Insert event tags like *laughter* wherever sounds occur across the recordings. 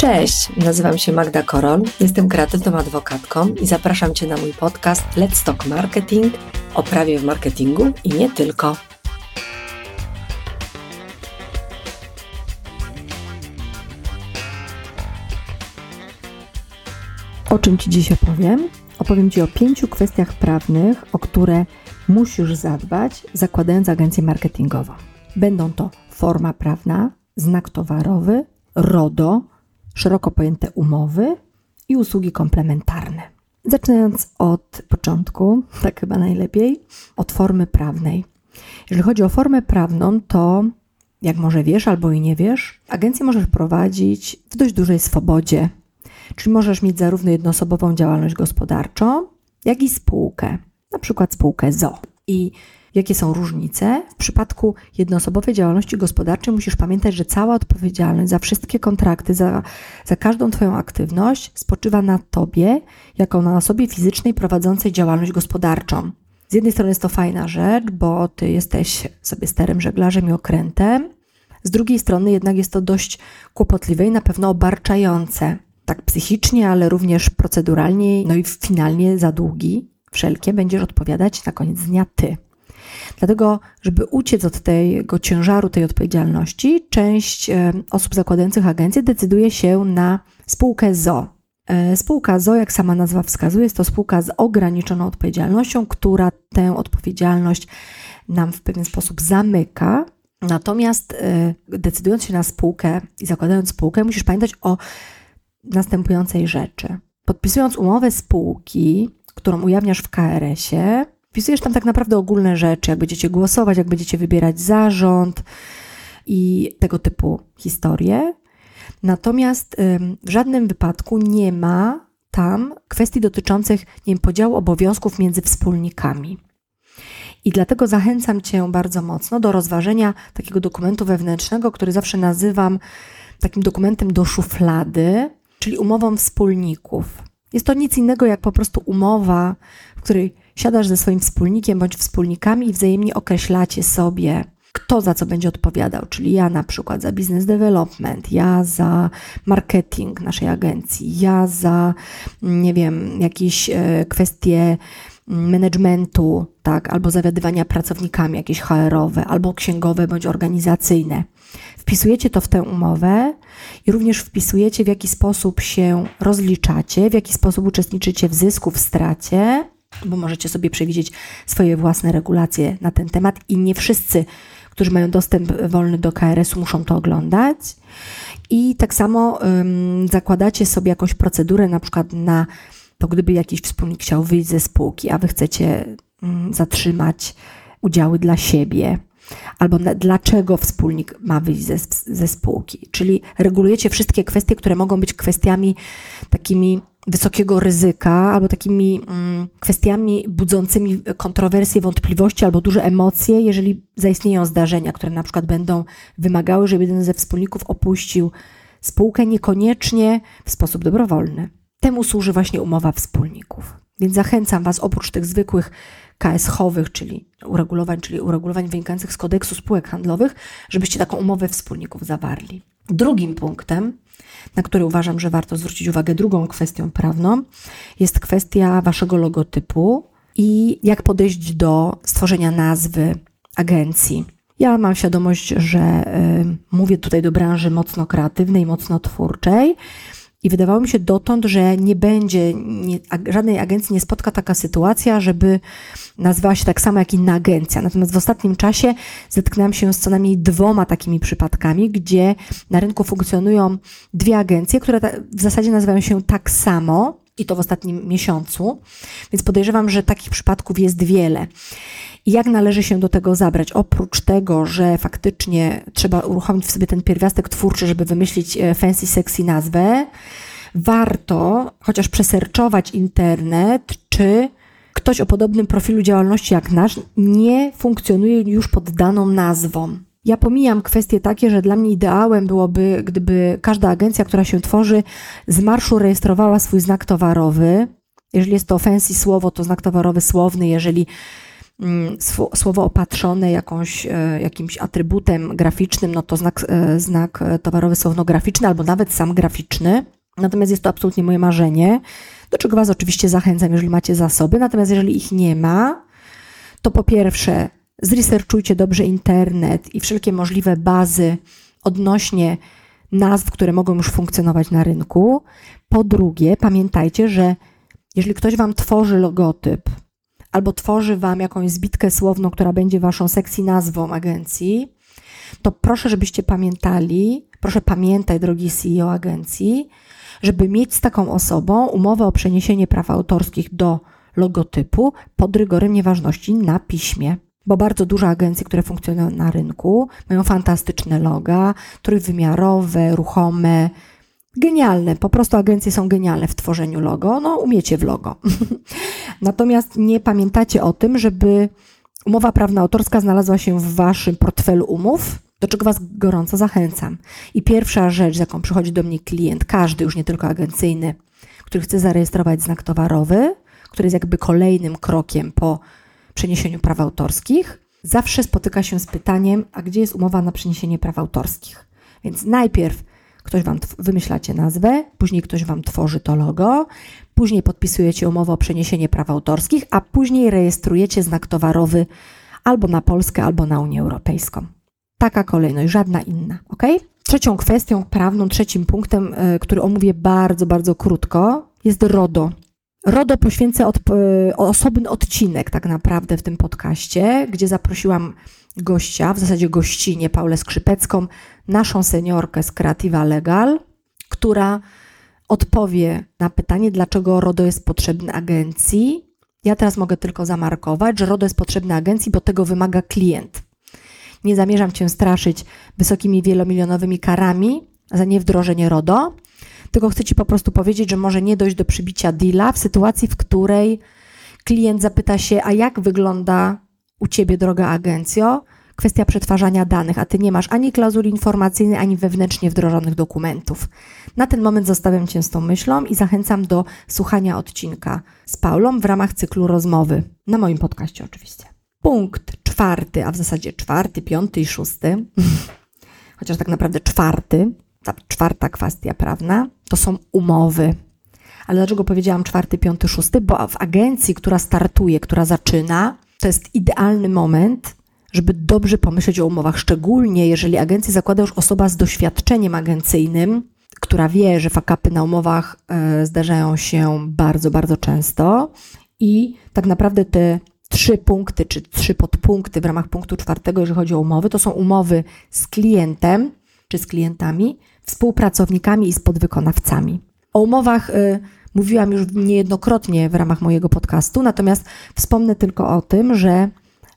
Cześć, nazywam się Magda Koron, jestem kreatywną adwokatką i zapraszam Cię na mój podcast Let's Talk Marketing o prawie w marketingu i nie tylko. O czym Ci dziś opowiem? Opowiem Ci o pięciu kwestiach prawnych, o które musisz zadbać, zakładając agencję marketingową. Będą to forma prawna, znak towarowy, RODO, szeroko pojęte umowy i usługi komplementarne. Zaczynając od początku, tak chyba najlepiej, od formy prawnej. Jeżeli chodzi o formę prawną, to jak może wiesz albo i nie wiesz, agencję możesz prowadzić w dość dużej swobodzie. Czyli możesz mieć zarówno jednoosobową działalność gospodarczą, jak i spółkę, na przykład spółkę ZO. I Jakie są różnice? W przypadku jednoosobowej działalności gospodarczej musisz pamiętać, że cała odpowiedzialność za wszystkie kontrakty, za, za każdą Twoją aktywność spoczywa na Tobie, jako na osobie fizycznej prowadzącej działalność gospodarczą. Z jednej strony jest to fajna rzecz, bo Ty jesteś sobie sterem żeglarzem i okrętem, z drugiej strony jednak jest to dość kłopotliwe i na pewno obarczające. Tak psychicznie, ale również proceduralnie, no i finalnie za długi wszelkie będziesz odpowiadać na koniec dnia Ty. Dlatego, żeby uciec od tego ciężaru, tej odpowiedzialności, część e, osób zakładających agencję decyduje się na spółkę ZO. E, spółka ZO, jak sama nazwa wskazuje, jest to spółka z ograniczoną odpowiedzialnością, która tę odpowiedzialność nam w pewien sposób zamyka. Natomiast e, decydując się na spółkę i zakładając spółkę, musisz pamiętać o następującej rzeczy. Podpisując umowę spółki, którą ujawniasz w KRS-ie, Wpisujesz tam tak naprawdę ogólne rzeczy, jak będziecie głosować, jak będziecie wybierać zarząd i tego typu historie. Natomiast w żadnym wypadku nie ma tam kwestii dotyczących nie wiem, podziału obowiązków między wspólnikami. I dlatego zachęcam Cię bardzo mocno do rozważenia takiego dokumentu wewnętrznego, który zawsze nazywam takim dokumentem do szuflady, czyli umową wspólników. Jest to nic innego jak po prostu umowa, w której Siadasz ze swoim wspólnikiem bądź wspólnikami i wzajemnie określacie sobie, kto za co będzie odpowiadał, czyli ja na przykład za business development, ja za marketing naszej agencji, ja za, nie wiem, jakieś e, kwestie managementu, tak, albo zawiadywania pracownikami, jakieś HR-owe, albo księgowe bądź organizacyjne. Wpisujecie to w tę umowę i również wpisujecie, w jaki sposób się rozliczacie, w jaki sposób uczestniczycie w zysku, w stracie bo możecie sobie przewidzieć swoje własne regulacje na ten temat i nie wszyscy, którzy mają dostęp wolny do KRS-u, muszą to oglądać. I tak samo um, zakładacie sobie jakąś procedurę, na przykład na to, gdyby jakiś wspólnik chciał wyjść ze spółki, a wy chcecie um, zatrzymać udziały dla siebie, albo na, dlaczego wspólnik ma wyjść ze, ze spółki. Czyli regulujecie wszystkie kwestie, które mogą być kwestiami takimi wysokiego ryzyka albo takimi mm, kwestiami budzącymi kontrowersje, wątpliwości albo duże emocje, jeżeli zaistnieją zdarzenia, które na przykład będą wymagały, żeby jeden ze wspólników opuścił spółkę niekoniecznie w sposób dobrowolny. Temu służy właśnie umowa wspólników. Więc zachęcam Was oprócz tych zwykłych KS-owych, czyli uregulowań, czyli uregulowań wynikających z kodeksu spółek handlowych, żebyście taką umowę wspólników zawarli. Drugim punktem na który uważam, że warto zwrócić uwagę, drugą kwestią prawną jest kwestia waszego logotypu i jak podejść do stworzenia nazwy agencji. Ja mam świadomość, że y, mówię tutaj do branży mocno kreatywnej, mocno twórczej. I wydawało mi się dotąd, że nie będzie, nie, żadnej agencji nie spotka taka sytuacja, żeby nazywała się tak samo jak inna agencja. Natomiast w ostatnim czasie zetknęłam się z co najmniej dwoma takimi przypadkami, gdzie na rynku funkcjonują dwie agencje, które w zasadzie nazywają się tak samo i to w ostatnim miesiącu. Więc podejrzewam, że takich przypadków jest wiele. I jak należy się do tego zabrać? Oprócz tego, że faktycznie trzeba uruchomić w sobie ten pierwiastek twórczy, żeby wymyślić e, fancy, sexy nazwę, warto chociaż przeserczować internet, czy ktoś o podobnym profilu działalności jak nasz nie funkcjonuje już pod daną nazwą. Ja pomijam kwestie takie, że dla mnie ideałem byłoby, gdyby każda agencja, która się tworzy, z marszu rejestrowała swój znak towarowy. Jeżeli jest to fancy słowo, to znak towarowy słowny. Jeżeli mm, słowo opatrzone jakąś, e, jakimś atrybutem graficznym, no to znak, e, znak towarowy słowno-graficzny albo nawet sam graficzny. Natomiast jest to absolutnie moje marzenie, do czego Was oczywiście zachęcam, jeżeli macie zasoby. Natomiast jeżeli ich nie ma, to po pierwsze zresearchujcie dobrze internet i wszelkie możliwe bazy odnośnie nazw, które mogą już funkcjonować na rynku. Po drugie, pamiętajcie, że jeżeli ktoś Wam tworzy logotyp albo tworzy Wam jakąś zbitkę słowną, która będzie Waszą sekcji nazwą agencji, to proszę, żebyście pamiętali, proszę pamiętaj, drogi CEO agencji, żeby mieć z taką osobą umowę o przeniesienie praw autorskich do logotypu pod rygorem nieważności na piśmie bo bardzo duże agencje, które funkcjonują na rynku, mają fantastyczne loga, trójwymiarowe, ruchome, genialne. Po prostu agencje są genialne w tworzeniu logo. No, umiecie w logo. *laughs* Natomiast nie pamiętacie o tym, żeby umowa prawna autorska znalazła się w waszym portfelu umów, do czego was gorąco zachęcam. I pierwsza rzecz, z jaką przychodzi do mnie klient, każdy, już nie tylko agencyjny, który chce zarejestrować znak towarowy, który jest jakby kolejnym krokiem po przeniesieniu praw autorskich, zawsze spotyka się z pytaniem, a gdzie jest umowa na przeniesienie praw autorskich? Więc najpierw ktoś Wam wymyślacie nazwę, później ktoś Wam tworzy to logo, później podpisujecie umowę o przeniesienie praw autorskich, a później rejestrujecie znak towarowy albo na Polskę, albo na Unię Europejską. Taka kolejność, żadna inna, ok? Trzecią kwestią prawną, trzecim punktem, e, który omówię bardzo, bardzo krótko, jest RODO, RODO poświęcę od, e, osobny odcinek tak naprawdę w tym podcaście, gdzie zaprosiłam gościa, w zasadzie gościnie, Paulę Skrzypecką, naszą seniorkę z Creativa Legal, która odpowie na pytanie, dlaczego RODO jest potrzebny agencji. Ja teraz mogę tylko zamarkować, że RODO jest potrzebny agencji, bo tego wymaga klient. Nie zamierzam Cię straszyć wysokimi wielomilionowymi karami za niewdrożenie RODO, tylko chcę Ci po prostu powiedzieć, że może nie dojść do przybicia deala w sytuacji, w której klient zapyta się, a jak wygląda u Ciebie, droga agencjo, kwestia przetwarzania danych, a Ty nie masz ani klauzuli informacyjnej, ani wewnętrznie wdrożonych dokumentów. Na ten moment zostawiam Cię z tą myślą i zachęcam do słuchania odcinka z Paulą w ramach cyklu rozmowy, na moim podcaście oczywiście. Punkt czwarty, a w zasadzie czwarty, piąty i szósty, *laughs* chociaż tak naprawdę czwarty, ta czwarta kwestia prawna, to są umowy. Ale dlaczego powiedziałam czwarty, piąty, szósty? Bo w agencji, która startuje, która zaczyna, to jest idealny moment, żeby dobrze pomyśleć o umowach, szczególnie jeżeli agencję zakłada już osoba z doświadczeniem agencyjnym, która wie, że fakapy na umowach e, zdarzają się bardzo, bardzo często i tak naprawdę te trzy punkty, czy trzy podpunkty w ramach punktu czwartego, jeżeli chodzi o umowy, to są umowy z klientem, czy z klientami, współpracownikami i z podwykonawcami. O umowach y, mówiłam już niejednokrotnie w ramach mojego podcastu, natomiast wspomnę tylko o tym, że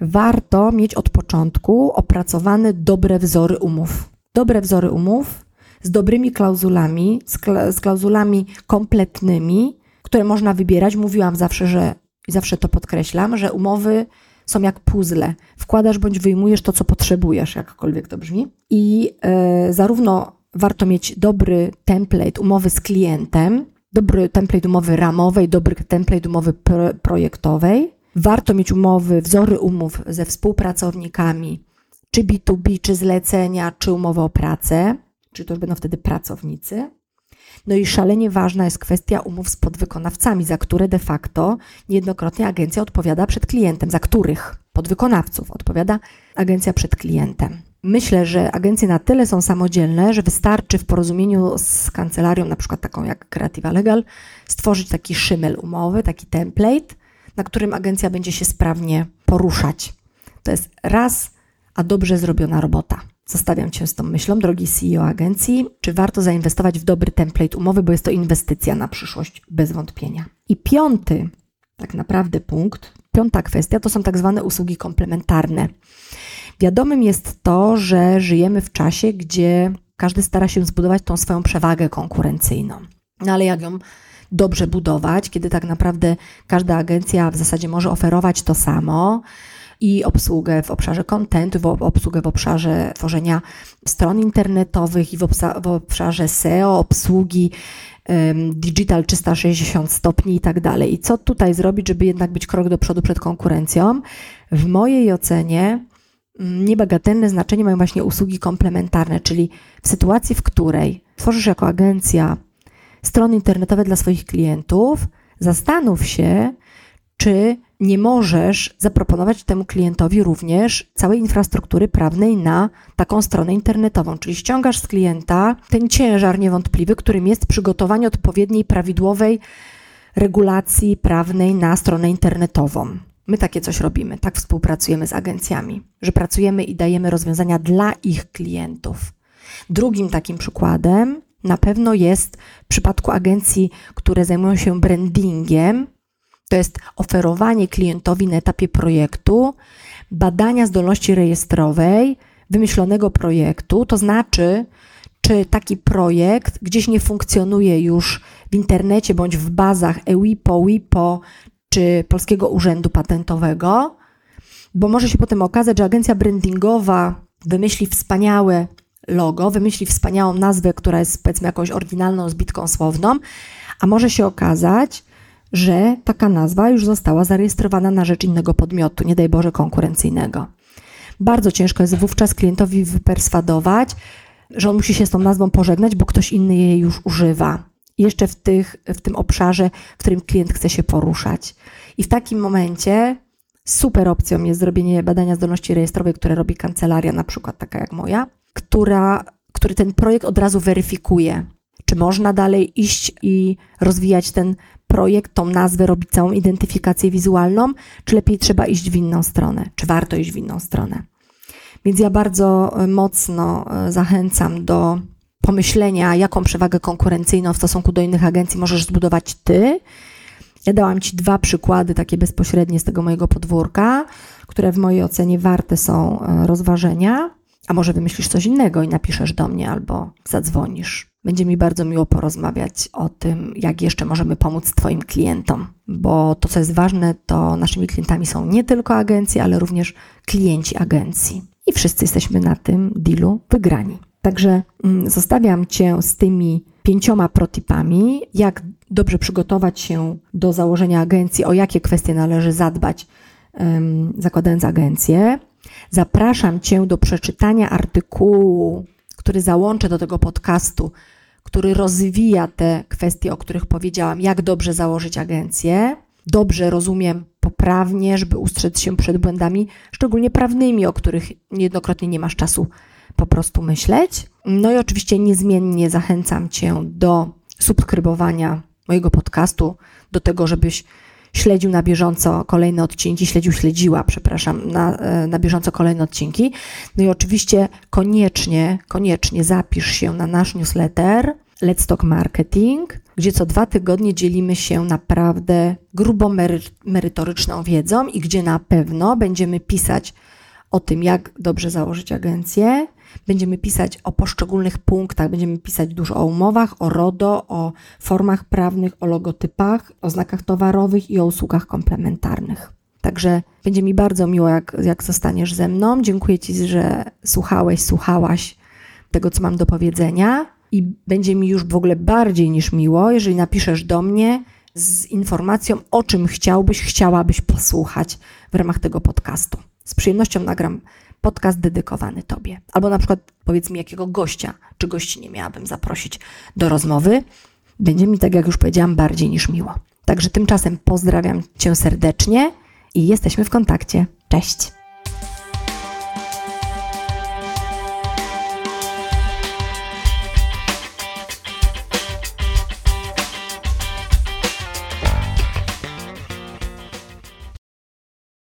warto mieć od początku opracowane dobre wzory umów. Dobre wzory umów z dobrymi klauzulami, z, kla z klauzulami kompletnymi, które można wybierać. Mówiłam zawsze, że i zawsze to podkreślam, że umowy są jak puzzle. Wkładasz bądź wyjmujesz to, co potrzebujesz, jakkolwiek to brzmi. I e, zarówno warto mieć dobry template umowy z klientem, dobry template umowy ramowej, dobry template umowy pro, projektowej. Warto mieć umowy, wzory umów ze współpracownikami, czy B2B, czy zlecenia, czy umowy o pracę, czy to już będą wtedy pracownicy. No i szalenie ważna jest kwestia umów z podwykonawcami, za które de facto niejednokrotnie agencja odpowiada przed klientem, za których podwykonawców odpowiada agencja przed klientem. Myślę, że agencje na tyle są samodzielne, że wystarczy w porozumieniu z kancelarią, na przykład taką jak Creativa Legal, stworzyć taki szymel umowy, taki template, na którym agencja będzie się sprawnie poruszać. To jest raz, a dobrze zrobiona robota. Zostawiam Cię z tą myślą, drogi CEO agencji, czy warto zainwestować w dobry template umowy, bo jest to inwestycja na przyszłość, bez wątpienia. I piąty, tak naprawdę punkt, piąta kwestia to są tak zwane usługi komplementarne. Wiadomym jest to, że żyjemy w czasie, gdzie każdy stara się zbudować tą swoją przewagę konkurencyjną. No ale jak ją dobrze budować, kiedy tak naprawdę każda agencja w zasadzie może oferować to samo, i obsługę w obszarze contentu, w obsługę w obszarze tworzenia stron internetowych i w, w obszarze SEO, obsługi digital 360 stopni i tak dalej. I co tutaj zrobić, żeby jednak być krok do przodu przed konkurencją? W mojej ocenie mm, niebagatelne znaczenie mają właśnie usługi komplementarne, czyli w sytuacji, w której tworzysz jako agencja strony internetowe dla swoich klientów, zastanów się, czy nie możesz zaproponować temu klientowi również całej infrastruktury prawnej na taką stronę internetową. Czyli ściągasz z klienta ten ciężar niewątpliwy, którym jest przygotowanie odpowiedniej, prawidłowej regulacji prawnej na stronę internetową. My takie coś robimy, tak współpracujemy z agencjami, że pracujemy i dajemy rozwiązania dla ich klientów. Drugim takim przykładem na pewno jest w przypadku agencji, które zajmują się brandingiem, to jest oferowanie klientowi na etapie projektu badania zdolności rejestrowej wymyślonego projektu, to znaczy, czy taki projekt gdzieś nie funkcjonuje już w internecie bądź w bazach EWIPO, WIPO czy Polskiego Urzędu Patentowego, bo może się potem okazać, że agencja brandingowa wymyśli wspaniałe logo, wymyśli wspaniałą nazwę, która jest powiedzmy jakąś oryginalną zbitką słowną, a może się okazać, że taka nazwa już została zarejestrowana na rzecz innego podmiotu, nie daj Boże konkurencyjnego. Bardzo ciężko jest wówczas klientowi wyperswadować, że on musi się z tą nazwą pożegnać, bo ktoś inny jej już używa. Jeszcze w, tych, w tym obszarze, w którym klient chce się poruszać. I w takim momencie super opcją jest zrobienie badania zdolności rejestrowej, które robi kancelaria, na przykład taka jak moja, która, który ten projekt od razu weryfikuje. Czy można dalej iść i rozwijać ten projekt, tą nazwę, robić całą identyfikację wizualną, czy lepiej trzeba iść w inną stronę, czy warto iść w inną stronę. Więc ja bardzo e, mocno e, zachęcam do pomyślenia, jaką przewagę konkurencyjną w stosunku do innych agencji możesz zbudować ty. Ja dałam Ci dwa przykłady, takie bezpośrednie z tego mojego podwórka, które w mojej ocenie warte są e, rozważenia. A może wymyślisz coś innego i napiszesz do mnie albo zadzwonisz. Będzie mi bardzo miło porozmawiać o tym, jak jeszcze możemy pomóc Twoim klientom, bo to, co jest ważne, to naszymi klientami są nie tylko agencje, ale również klienci agencji. I wszyscy jesteśmy na tym dealu wygrani. Także mm, zostawiam Cię z tymi pięcioma protipami, jak dobrze przygotować się do założenia agencji, o jakie kwestie należy zadbać, zakładając agencję. Zapraszam Cię do przeczytania artykułu który załączę do tego podcastu, który rozwija te kwestie, o których powiedziałam, jak dobrze założyć agencję, dobrze rozumiem poprawnie, żeby ustrzec się przed błędami, szczególnie prawnymi, o których niejednokrotnie nie masz czasu po prostu myśleć. No i oczywiście niezmiennie zachęcam Cię do subskrybowania mojego podcastu, do tego, żebyś śledził na bieżąco kolejne odcinki, śledził, śledziła, przepraszam, na, e, na bieżąco kolejne odcinki. No i oczywiście koniecznie, koniecznie zapisz się na nasz newsletter Let's Talk Marketing, gdzie co dwa tygodnie dzielimy się naprawdę grubo merytoryczną wiedzą i gdzie na pewno będziemy pisać o tym, jak dobrze założyć agencję, Będziemy pisać o poszczególnych punktach, będziemy pisać dużo o umowach, o RODO, o formach prawnych, o logotypach, o znakach towarowych i o usługach komplementarnych. Także będzie mi bardzo miło, jak, jak zostaniesz ze mną. Dziękuję Ci, że słuchałeś, słuchałaś tego, co mam do powiedzenia. I będzie mi już w ogóle bardziej niż miło, jeżeli napiszesz do mnie z informacją, o czym chciałbyś, chciałabyś posłuchać w ramach tego podcastu. Z przyjemnością nagram podcast dedykowany Tobie. Albo na przykład powiedz mi, jakiego gościa czy gości nie miałabym zaprosić do rozmowy. Będzie mi, tak jak już powiedziałam, bardziej niż miło. Także tymczasem pozdrawiam Cię serdecznie i jesteśmy w kontakcie. Cześć!